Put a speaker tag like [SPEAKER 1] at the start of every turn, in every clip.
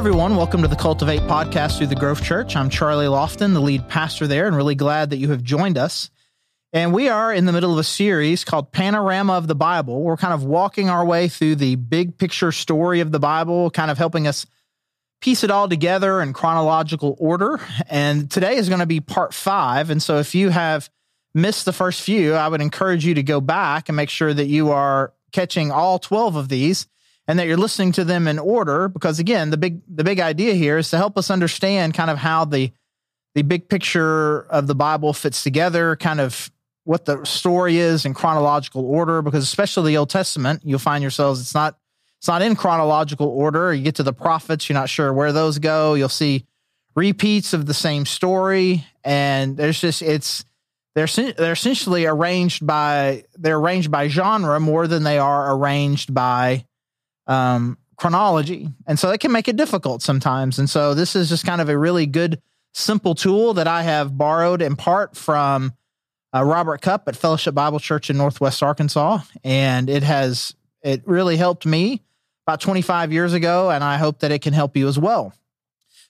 [SPEAKER 1] everyone. Welcome to the Cultivate podcast through the Grove Church. I'm Charlie Lofton, the lead pastor there, and really glad that you have joined us. And we are in the middle of a series called Panorama of the Bible. We're kind of walking our way through the big picture story of the Bible, kind of helping us piece it all together in chronological order. And today is going to be part five. And so if you have missed the first few, I would encourage you to go back and make sure that you are catching all 12 of these and that you're listening to them in order because again the big the big idea here is to help us understand kind of how the the big picture of the bible fits together kind of what the story is in chronological order because especially the old testament you'll find yourselves it's not it's not in chronological order. You get to the prophets you're not sure where those go. You'll see repeats of the same story and there's just it's they're they're essentially arranged by they're arranged by genre more than they are arranged by um, chronology. And so it can make it difficult sometimes. And so this is just kind of a really good, simple tool that I have borrowed in part from uh, Robert Cupp at Fellowship Bible Church in Northwest Arkansas. And it has, it really helped me about 25 years ago. And I hope that it can help you as well.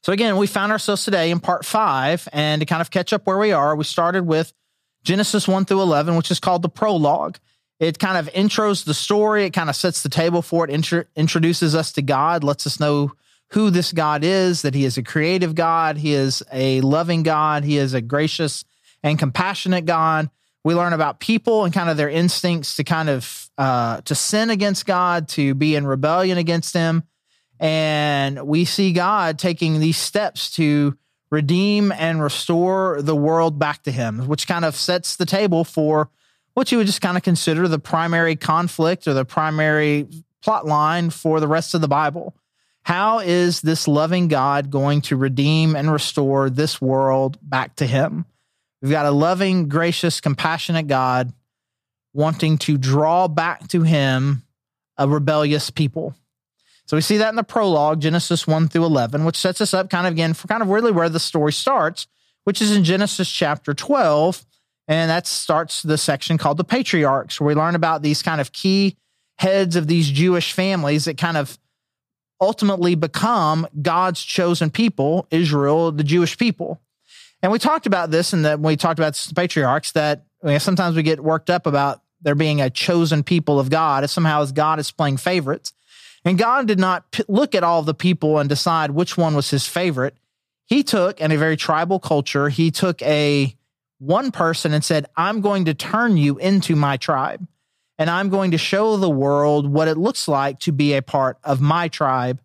[SPEAKER 1] So again, we found ourselves today in part five. And to kind of catch up where we are, we started with Genesis 1 through 11, which is called the prologue. It kind of intros the story. It kind of sets the table for it, intro- introduces us to God, lets us know who this God is, that he is a creative God, he is a loving God, he is a gracious and compassionate God. We learn about people and kind of their instincts to kind of uh, to sin against God, to be in rebellion against him. And we see God taking these steps to redeem and restore the world back to him, which kind of sets the table for what you would just kind of consider the primary conflict or the primary plot line for the rest of the Bible. How is this loving God going to redeem and restore this world back to Him? We've got a loving, gracious, compassionate God wanting to draw back to Him a rebellious people. So we see that in the prologue, Genesis 1 through 11, which sets us up kind of again for kind of really where the story starts, which is in Genesis chapter 12 and that starts the section called the patriarchs, where we learn about these kind of key heads of these Jewish families that kind of ultimately become God's chosen people, Israel, the Jewish people. And we talked about this and that we talked about the patriarchs, that sometimes we get worked up about there being a chosen people of God, as somehow as God is playing favorites. And God did not p- look at all the people and decide which one was his favorite. He took, in a very tribal culture, he took a one person and said, I'm going to turn you into my tribe and I'm going to show the world what it looks like to be a part of my tribe.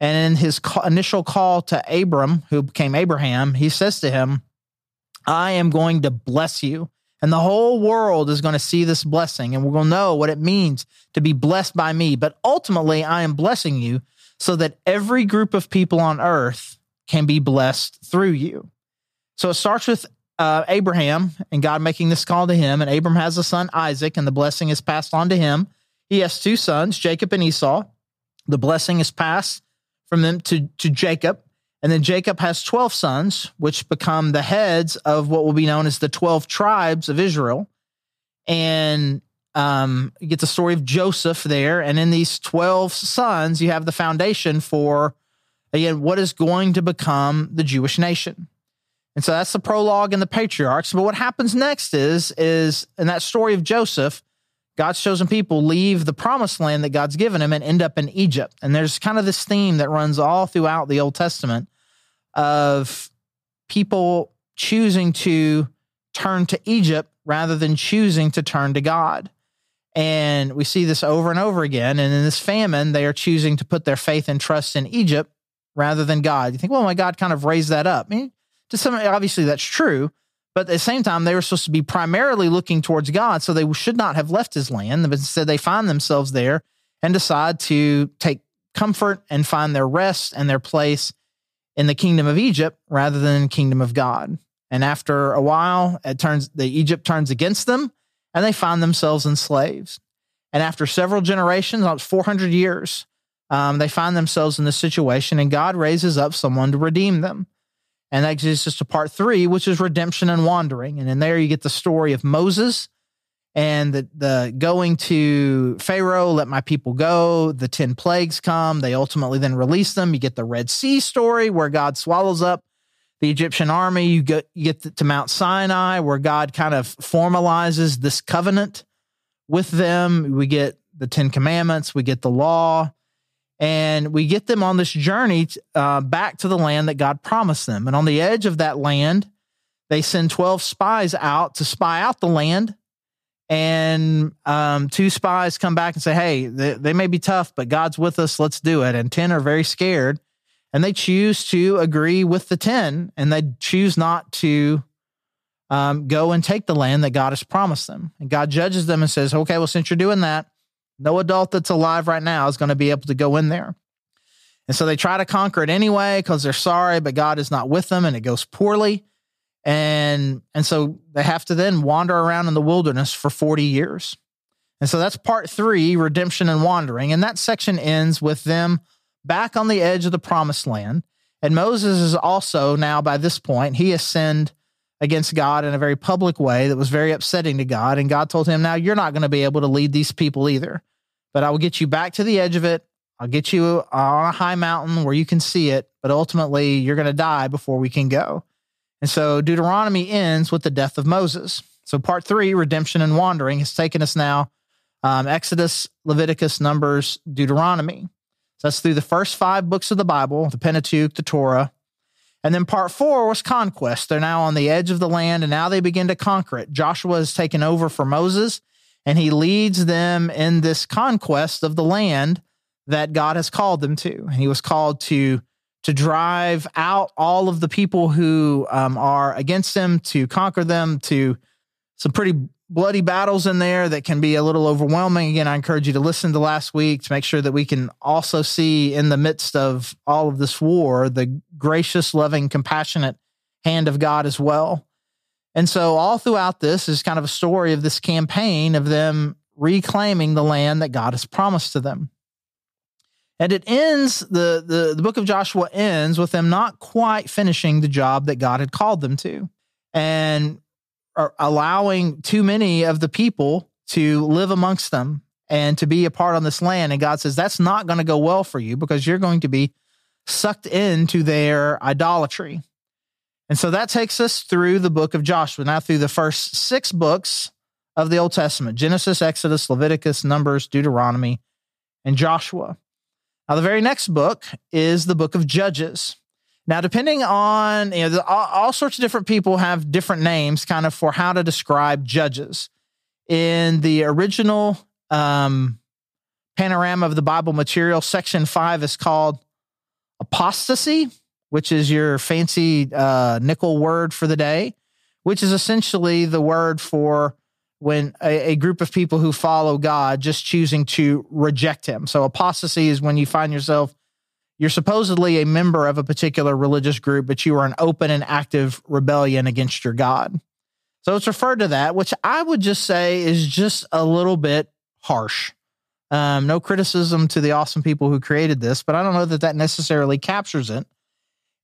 [SPEAKER 1] And in his initial call to Abram, who became Abraham, he says to him, I am going to bless you. And the whole world is going to see this blessing and we're going to know what it means to be blessed by me. But ultimately, I am blessing you so that every group of people on earth can be blessed through you. So it starts with uh, Abraham and God making this call to him. And Abram has a son, Isaac, and the blessing is passed on to him. He has two sons, Jacob and Esau. The blessing is passed from them to, to Jacob. And then Jacob has 12 sons, which become the heads of what will be known as the 12 tribes of Israel. And um, you get the story of Joseph there. And in these 12 sons, you have the foundation for, again, what is going to become the Jewish nation. And so that's the prologue and the patriarchs. But what happens next is, is in that story of Joseph, God's chosen people leave the promised land that God's given him and end up in Egypt. And there's kind of this theme that runs all throughout the Old Testament of people choosing to turn to Egypt rather than choosing to turn to God. And we see this over and over again. And in this famine, they are choosing to put their faith and trust in Egypt rather than God. You think, well, my God kind of raised that up. I mean, to some, obviously that's true, but at the same time, they were supposed to be primarily looking towards God, so they should not have left His land. But instead, they find themselves there and decide to take comfort and find their rest and their place in the kingdom of Egypt rather than the kingdom of God. And after a while, it turns the Egypt turns against them, and they find themselves enslaved. And after several generations, about 400 years, um, they find themselves in this situation, and God raises up someone to redeem them. And that takes to part three, which is redemption and wandering. And in there, you get the story of Moses and the, the going to Pharaoh, let my people go. The 10 plagues come. They ultimately then release them. You get the Red Sea story where God swallows up the Egyptian army. You get, you get to Mount Sinai where God kind of formalizes this covenant with them. We get the Ten Commandments, we get the law, and we get them on this journey uh, back to the land that God promised them. And on the edge of that land, they send 12 spies out to spy out the land. And um, two spies come back and say, Hey, they, they may be tough, but God's with us. Let's do it. And 10 are very scared and they choose to agree with the 10 and they choose not to um, go and take the land that God has promised them. And God judges them and says, okay, well, since you're doing that, no adult that's alive right now is going to be able to go in there. And so they try to conquer it anyway because they're sorry, but God is not with them and it goes poorly. And, and so they have to then wander around in the wilderness for 40 years. And so that's part three redemption and wandering. And that section ends with them back on the edge of the promised land. And Moses is also now, by this point, he has sinned against God in a very public way that was very upsetting to God. And God told him, Now you're not going to be able to lead these people either, but I will get you back to the edge of it. I'll get you on a high mountain where you can see it, but ultimately you're going to die before we can go. And so Deuteronomy ends with the death of Moses. So part three, redemption and wandering, has taken us now um, Exodus, Leviticus, Numbers, Deuteronomy. So that's through the first five books of the Bible, the Pentateuch, the Torah. And then part four was conquest. They're now on the edge of the land and now they begin to conquer it. Joshua has taken over for Moses and he leads them in this conquest of the land that God has called them to. And he was called to to drive out all of the people who um, are against him, to conquer them, to some pretty bloody battles in there that can be a little overwhelming. Again, I encourage you to listen to last week to make sure that we can also see in the midst of all of this war the gracious, loving, compassionate hand of God as well. And so, all throughout this is kind of a story of this campaign of them reclaiming the land that God has promised to them. And it ends, the, the, the book of Joshua ends with them not quite finishing the job that God had called them to. And allowing too many of the people to live amongst them and to be a part on this land. And God says, that's not going to go well for you because you're going to be sucked into their idolatry. And so that takes us through the book of Joshua, now through the first six books of the Old Testament Genesis, Exodus, Leviticus, Numbers, Deuteronomy, and Joshua. Now, the very next book is the book of Judges. Now, depending on, you know, all, all, sorts of different people have different names kind of for how to describe judges. In the original um, panorama of the Bible material, section five is called apostasy, which is your fancy uh, nickel word for the day, which is essentially the word for when a, a, group of people who follow God just choosing to reject him. So apostasy is when you find yourself you're supposedly a member of a particular religious group, but you are an open and active rebellion against your God. So it's referred to that, which I would just say is just a little bit harsh. Um, no criticism to the awesome people who created this, but I don't know that that necessarily captures it.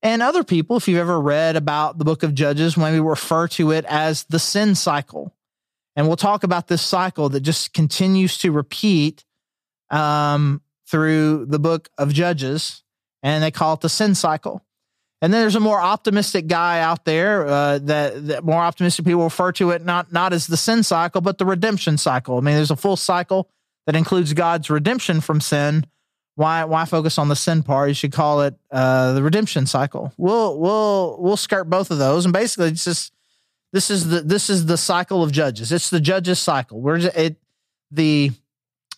[SPEAKER 1] And other people, if you've ever read about the book of Judges, maybe refer to it as the sin cycle. And we'll talk about this cycle that just continues to repeat um, through the book of Judges and they call it the sin cycle. And then there's a more optimistic guy out there uh, that, that more optimistic people refer to it not not as the sin cycle, but the redemption cycle. I mean, there's a full cycle that includes God's redemption from sin. Why why focus on the sin part? You should call it uh, the redemption cycle. We'll we'll we'll skirt both of those, and basically, it's just this is the this is the cycle of judges. It's the judges cycle. We're it the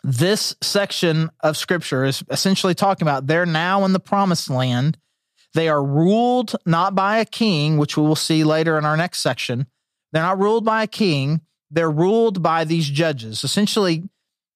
[SPEAKER 1] this section of scripture is essentially talking about they're now in the promised land. They are ruled not by a king, which we will see later in our next section. They're not ruled by a king, they're ruled by these judges. Essentially,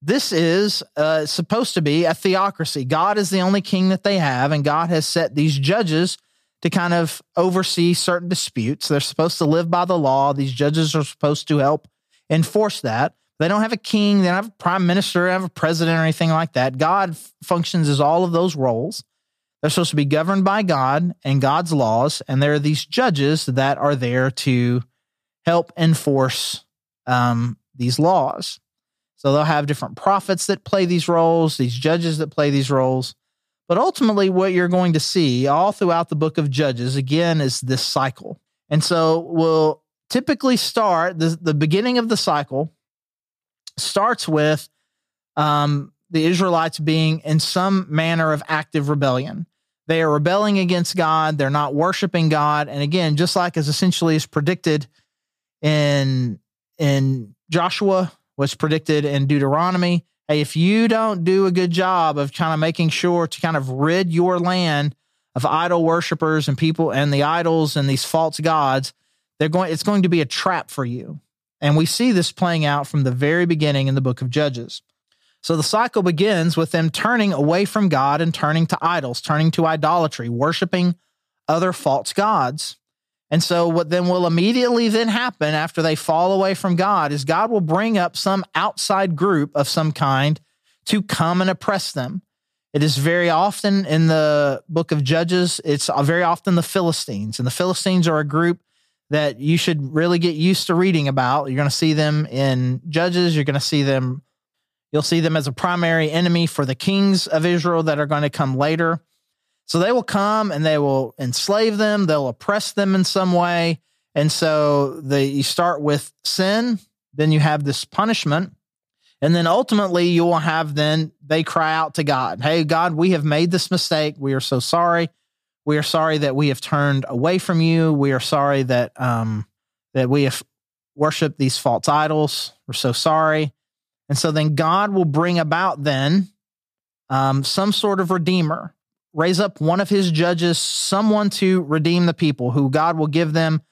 [SPEAKER 1] this is uh, supposed to be a theocracy. God is the only king that they have, and God has set these judges to kind of oversee certain disputes. They're supposed to live by the law. These judges are supposed to help enforce that. They don't have a king, they don't have a prime minister, they don't have a president or anything like that. God functions as all of those roles. They're supposed to be governed by God and God's laws, and there are these judges that are there to help enforce um, these laws. So they'll have different prophets that play these roles, these judges that play these roles. But ultimately, what you're going to see all throughout the book of Judges, again, is this cycle. And so we'll typically start the, the beginning of the cycle starts with um, the Israelites being in some manner of active rebellion. They are rebelling against God. They're not worshiping God. And again, just like as essentially is predicted in in Joshua, was predicted in Deuteronomy. Hey, if you don't do a good job of kind of making sure to kind of rid your land of idol worshippers and people and the idols and these false gods, they're going it's going to be a trap for you. And we see this playing out from the very beginning in the book of Judges. So the cycle begins with them turning away from God and turning to idols, turning to idolatry, worshiping other false gods. And so what then will immediately then happen after they fall away from God is God will bring up some outside group of some kind to come and oppress them. It is very often in the book of Judges, it's very often the Philistines. And the Philistines are a group that you should really get used to reading about. You're going to see them in Judges, you're going to see them You'll see them as a primary enemy for the kings of Israel that are going to come later. So they will come and they will enslave them, they'll oppress them in some way. And so they, you start with sin, then you have this punishment. And then ultimately, you will have then they cry out to God, Hey, God, we have made this mistake. We are so sorry. We are sorry that we have turned away from you. We are sorry that um, that we have worshiped these false idols. We're so sorry. And so then God will bring about then um, some sort of redeemer, raise up one of his judges, someone to redeem the people, who God will give them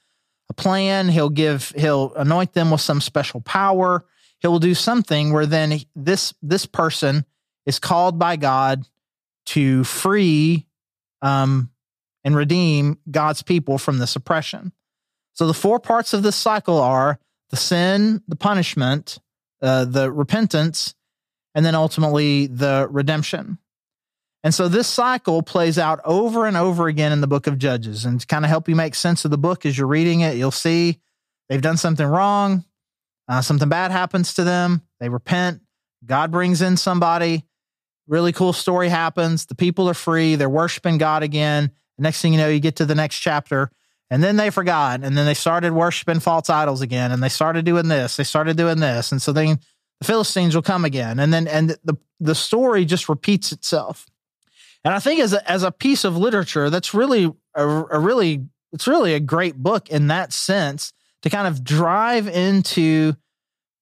[SPEAKER 1] a plan. He'll give, he'll anoint them with some special power. He'll do something where then this this person is called by God to free um, and redeem God's people from this oppression. So the four parts of this cycle are the sin, the punishment, uh, the repentance, and then ultimately the redemption. And so this cycle plays out over and over again in the book of Judges. And to kind of help you make sense of the book as you're reading it, you'll see they've done something wrong, uh, something bad happens to them, they repent, God brings in somebody, really cool story happens, the people are free, they're worshiping God again. The next thing you know, you get to the next chapter, and then they forgot. And then they started worshiping false idols again. And they started doing this. They started doing this. And so then the Philistines will come again. And then, and the, the story just repeats itself. And I think as a, as a piece of literature, that's really a, a really, it's really a great book in that sense to kind of drive into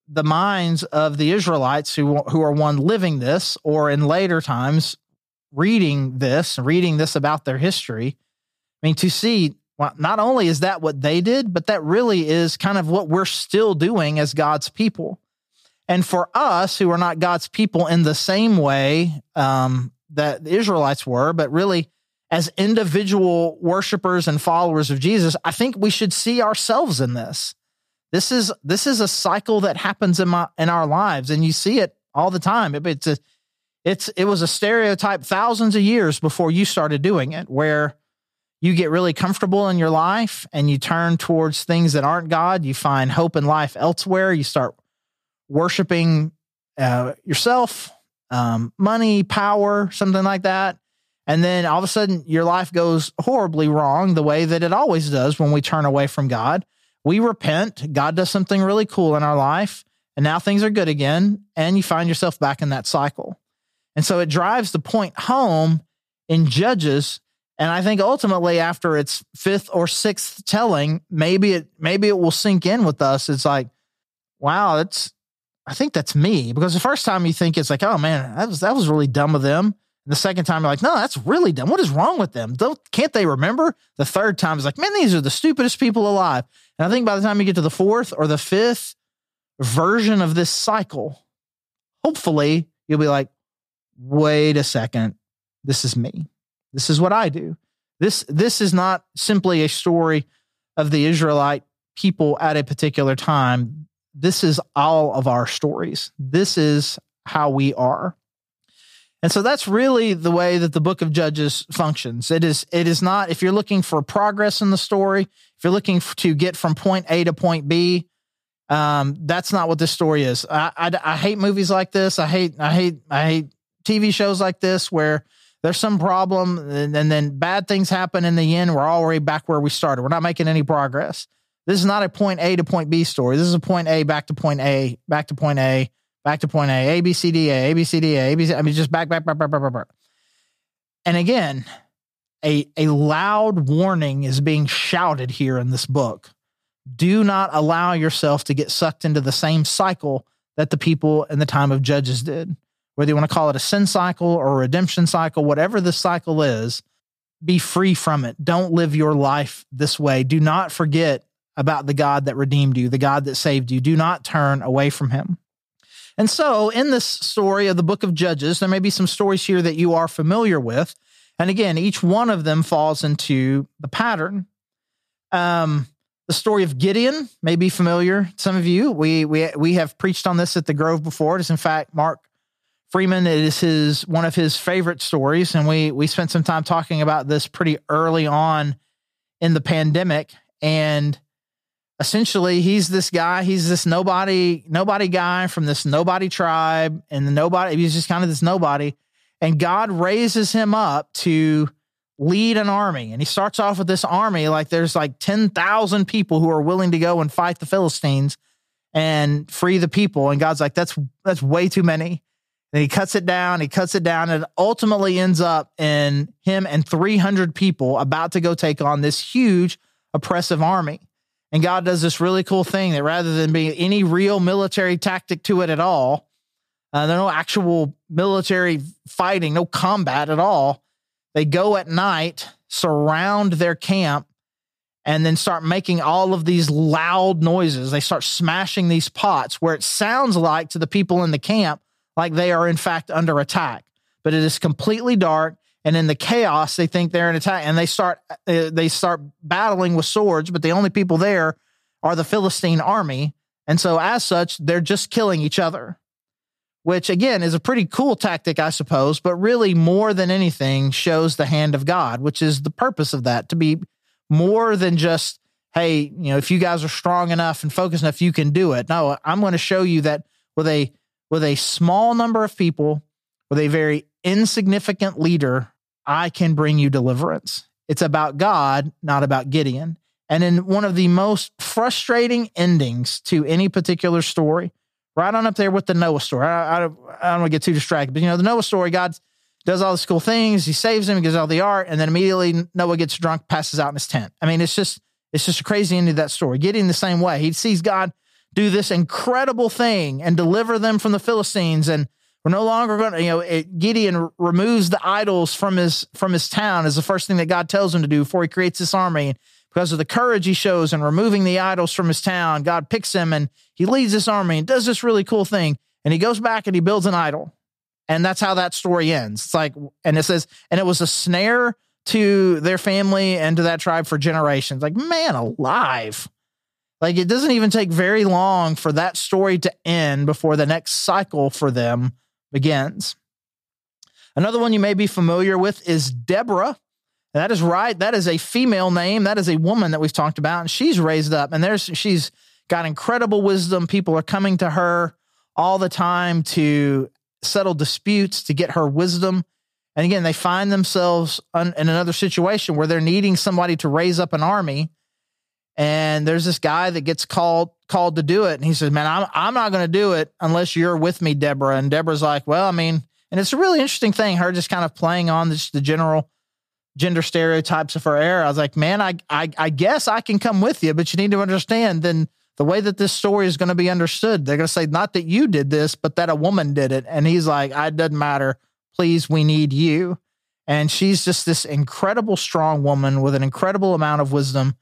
[SPEAKER 1] the minds of the Israelites who, who are one living this or in later times reading this, reading this about their history. I mean, to see well, not only is that what they did, but that really is kind of what we're still doing as God's people. And for us who are not God's people in the same way um, that the Israelites were, but really as individual worshipers and followers of Jesus, I think we should see ourselves in this. This is this is a cycle that happens in my in our lives, and you see it all the time. It, it's a, it's it was a stereotype thousands of years before you started doing it, where you get really comfortable in your life and you turn towards things that aren't God. You find hope in life elsewhere. You start worshiping uh, yourself, um, money, power, something like that. And then all of a sudden, your life goes horribly wrong the way that it always does when we turn away from God. We repent, God does something really cool in our life, and now things are good again. And you find yourself back in that cycle. And so it drives the point home in Judges and I think ultimately after its fifth or sixth telling, maybe it maybe it will sink in with us. It's like, wow, that's I think that's me. Because the first time you think it's like, oh man, that was that was really dumb of them. And the second time you're like, no, that's really dumb. What is wrong with them? Don't, can't they remember? The third time is like, man, these are the stupidest people alive. And I think by the time you get to the fourth or the fifth version of this cycle, hopefully you'll be like, wait a second, this is me. This is what I do. This this is not simply a story of the Israelite people at a particular time. This is all of our stories. This is how we are. And so that's really the way that the book of Judges functions. It is it is not if you're looking for progress in the story, if you're looking to get from point A to point B, Um, that's not what this story is. I, I, I hate movies like this. I hate I hate I hate TV shows like this where there's some problem and, and then bad things happen in the end. We're already back where we started. We're not making any progress. This is not a point A to point B story. This is a point A back to point A, back to point A, back to point A, A, B, C, D, A, A, B, C, D, A, A, B, C. I mean, just back, back, back, back, back, back, back. And again, a, a loud warning is being shouted here in this book. Do not allow yourself to get sucked into the same cycle that the people in the time of Judges did whether you want to call it a sin cycle or a redemption cycle, whatever the cycle is, be free from it. Don't live your life this way. Do not forget about the God that redeemed you, the God that saved you. Do not turn away from him. And so, in this story of the book of Judges, there may be some stories here that you are familiar with. And again, each one of them falls into the pattern. Um, the story of Gideon may be familiar. To some of you, we we we have preached on this at the Grove before. It is in fact Mark Freeman it is his one of his favorite stories, and we we spent some time talking about this pretty early on in the pandemic. And essentially, he's this guy. He's this nobody nobody guy from this nobody tribe, and the nobody. He's just kind of this nobody, and God raises him up to lead an army. And he starts off with this army like there's like ten thousand people who are willing to go and fight the Philistines and free the people. And God's like, that's that's way too many. And he cuts it down, he cuts it down, and it ultimately ends up in him and 300 people about to go take on this huge oppressive army. And God does this really cool thing that rather than being any real military tactic to it at all, uh, there's no actual military fighting, no combat at all. They go at night, surround their camp, and then start making all of these loud noises. They start smashing these pots where it sounds like to the people in the camp like they are in fact under attack. But it is completely dark, and in the chaos, they think they're in attack, and they start uh, they start battling with swords. But the only people there are the Philistine army, and so as such, they're just killing each other. Which again is a pretty cool tactic, I suppose, but really more than anything shows the hand of God, which is the purpose of that to be more than just, hey, you know, if you guys are strong enough and focused enough, you can do it. No, I'm going to show you that with a with a small number of people, with a very insignificant leader, I can bring you deliverance. It's about God, not about Gideon. And in one of the most frustrating endings to any particular story, right on up there with the Noah story. I, I, I don't want to get too distracted, but you know, the Noah story, God does all these cool things. He saves him, he gives all the art, and then immediately Noah gets drunk, passes out in his tent. I mean, it's just, it's just a crazy ending to that story. Gideon the same way. He sees God do this incredible thing and deliver them from the Philistines. And we're no longer going to, you know, it, Gideon removes the idols from his from his town is the first thing that God tells him to do before he creates this army. Because of the courage he shows in removing the idols from his town, God picks him and he leads this army and does this really cool thing. And he goes back and he builds an idol. And that's how that story ends. It's like, and it says, and it was a snare to their family and to that tribe for generations. Like, man alive. Like it doesn't even take very long for that story to end before the next cycle for them begins. Another one you may be familiar with is Deborah. That is right. That is a female name. That is a woman that we've talked about, and she's raised up, and there's she's got incredible wisdom. People are coming to her all the time to settle disputes, to get her wisdom. And again, they find themselves in another situation where they're needing somebody to raise up an army and there's this guy that gets called called to do it. And he says man i'm, I'm not going to do it unless you're with me deborah. And deborah's like well i mean and it's a really interesting thing her just kind of playing on this, the general gender stereotypes of her era. I was like man I, I i guess i can come with you but you need to understand then the way that this story is going to be understood. They're going to say not that you did this but that a woman did it. And he's like it doesn't matter. Please we need you. And she's just this incredible strong woman with an incredible amount of wisdom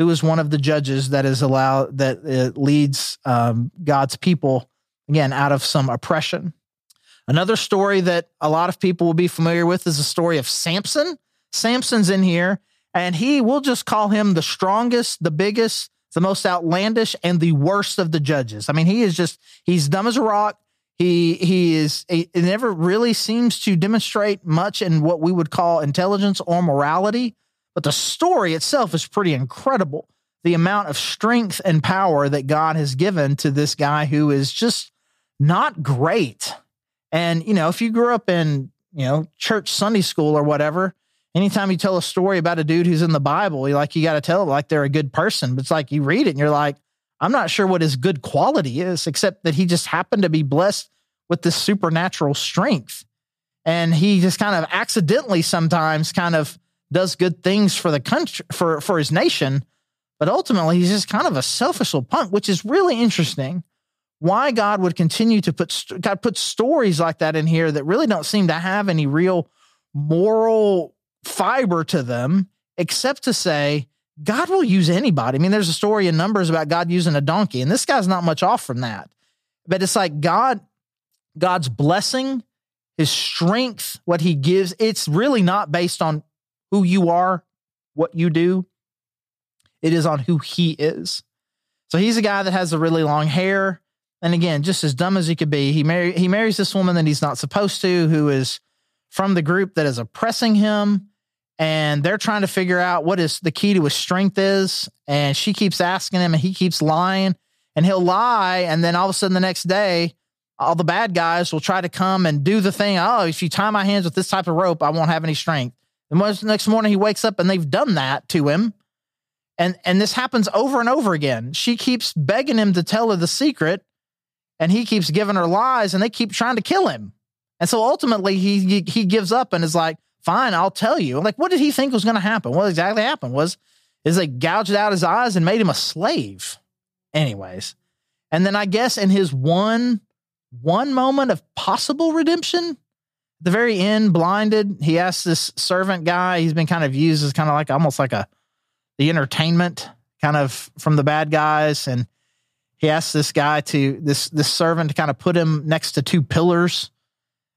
[SPEAKER 1] who is one of the judges that is allowed that uh, leads um, God's people again out of some oppression. Another story that a lot of people will be familiar with is the story of Samson. Samson's in here, and he will just call him the strongest, the biggest, the most outlandish, and the worst of the judges. I mean, he is just he's dumb as a rock. He he is he never really seems to demonstrate much in what we would call intelligence or morality. But the story itself is pretty incredible. the amount of strength and power that God has given to this guy who is just not great. And, you know, if you grew up in, you know, church Sunday school or whatever, anytime you tell a story about a dude who's in the Bible, you like you got to tell it like they're a good person. But it's like you read it and you're like, I'm not sure what his good quality is, except that he just happened to be blessed with this supernatural strength. And he just kind of accidentally sometimes kind of does good things for the country for for his nation, but ultimately he's just kind of a selfish little punk, which is really interesting. Why God would continue to put God put stories like that in here that really don't seem to have any real moral fiber to them, except to say God will use anybody. I mean, there's a story in Numbers about God using a donkey, and this guy's not much off from that. But it's like God, God's blessing, His strength, what He gives. It's really not based on who you are, what you do. It is on who he is. So he's a guy that has the really long hair. And again, just as dumb as he could be, he marry, he marries this woman that he's not supposed to, who is from the group that is oppressing him. And they're trying to figure out what is the key to his strength is. And she keeps asking him, and he keeps lying. And he'll lie. And then all of a sudden, the next day, all the bad guys will try to come and do the thing. Oh, if you tie my hands with this type of rope, I won't have any strength. And the next morning he wakes up and they've done that to him. And and this happens over and over again. She keeps begging him to tell her the secret, and he keeps giving her lies, and they keep trying to kill him. And so ultimately he he gives up and is like, "Fine, I'll tell you." Like, what did he think was going to happen? What exactly happened was is they gouged out his eyes and made him a slave. Anyways, and then I guess in his one one moment of possible redemption, the very end, blinded, he asks this servant guy, he's been kind of used as kind of like almost like a the entertainment kind of from the bad guys. And he asks this guy to this this servant to kind of put him next to two pillars.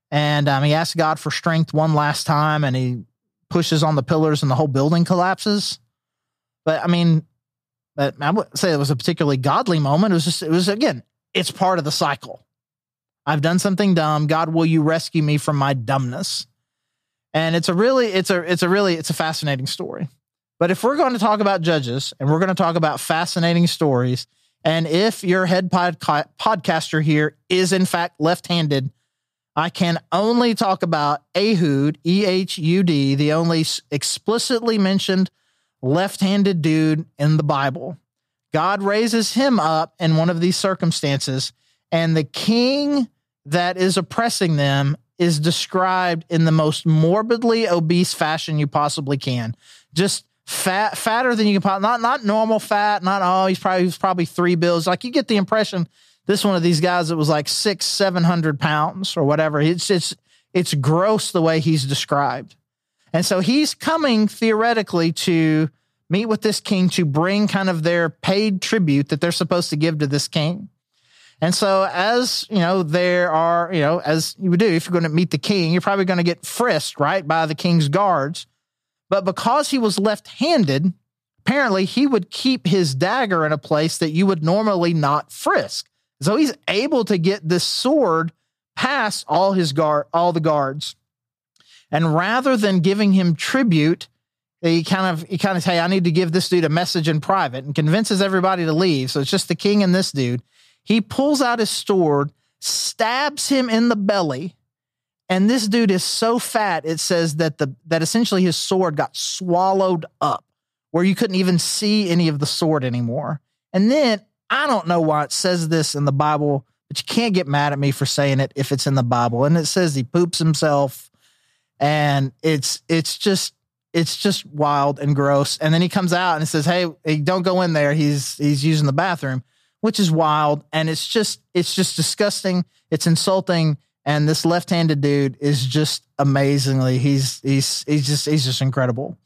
[SPEAKER 1] And um, he asks God for strength one last time and he pushes on the pillars and the whole building collapses. But I mean, but I wouldn't say it was a particularly godly moment. It was just, it was again, it's part of the cycle. I've done something dumb. God, will you rescue me from my dumbness? And it's a really, it's a, it's a really, it's a fascinating story. But if we're going to talk about judges and we're going to talk about fascinating stories, and if your head podca- podcaster here is in fact left-handed, I can only talk about Ehud, E H U D, the only explicitly mentioned left-handed dude in the Bible. God raises him up in one of these circumstances, and the king that is oppressing them is described in the most morbidly obese fashion you possibly can. Just fat, fatter than you can not not normal fat, not oh he's probably he's probably three bills. Like you get the impression this one of these guys that was like six seven hundred pounds or whatever. It's it's it's gross the way he's described, and so he's coming theoretically to meet with this king to bring kind of their paid tribute that they're supposed to give to this king. And so, as you know, there are, you know, as you would do if you're going to meet the king, you're probably going to get frisked, right, by the king's guards. But because he was left handed, apparently he would keep his dagger in a place that you would normally not frisk. So he's able to get this sword past all his guard, all the guards. And rather than giving him tribute, he kind of he kind of say, I need to give this dude a message in private and convinces everybody to leave. So it's just the king and this dude. He pulls out his sword, stabs him in the belly, and this dude is so fat it says that the that essentially his sword got swallowed up where you couldn't even see any of the sword anymore. And then I don't know why it says this in the Bible, but you can't get mad at me for saying it if it's in the Bible. And it says he poops himself and it's it's just it's just wild and gross. And then he comes out and says, "Hey, don't go in there. He's he's using the bathroom." Which is wild and it's just it's just disgusting. It's insulting and this left-handed dude is just amazingly he's he's he's just he's just incredible.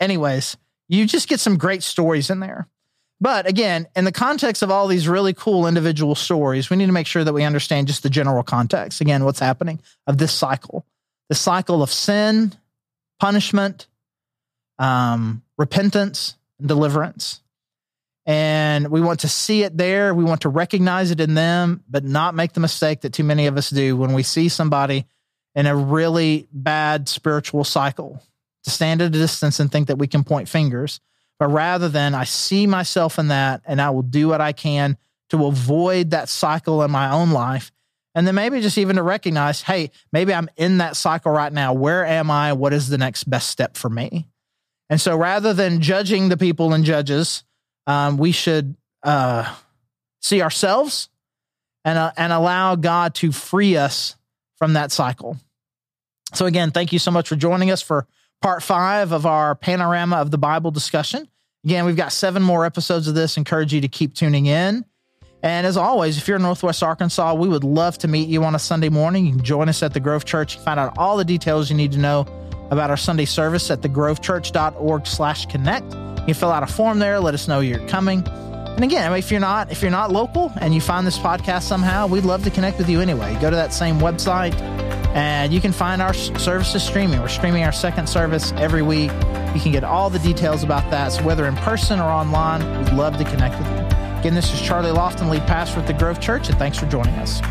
[SPEAKER 1] Anyways, you just get some great stories in there. But again, in the context of all these really cool individual stories, we need to make sure that we understand just the general context. Again, what's happening of this cycle, the cycle of sin, punishment, um, repentance, and deliverance. And we want to see it there. We want to recognize it in them, but not make the mistake that too many of us do when we see somebody in a really bad spiritual cycle to stand at a distance and think that we can point fingers. but rather than I see myself in that and I will do what I can to avoid that cycle in my own life. And then maybe just even to recognize, hey, maybe I'm in that cycle right now. Where am I? What is the next best step for me? And so rather than judging the people and judges, um, we should uh, see ourselves and, uh, and allow God to free us from that cycle. So, again, thank you so much for joining us for part five of our panorama of the Bible discussion. Again, we've got seven more episodes of this. Encourage you to keep tuning in. And as always, if you're in Northwest Arkansas, we would love to meet you on a Sunday morning. You can join us at the Grove Church. find out all the details you need to know about our Sunday service at thegrovechurch.org slash connect. You fill out a form there, let us know you're coming. And again, if you're not if you're not local and you find this podcast somehow, we'd love to connect with you anyway. Go to that same website and you can find our services streaming. We're streaming our second service every week. You can get all the details about that. So whether in person or online, we'd love to connect with you. Again, this is Charlie Lofton, lead pastor at the Grove Church, and thanks for joining us.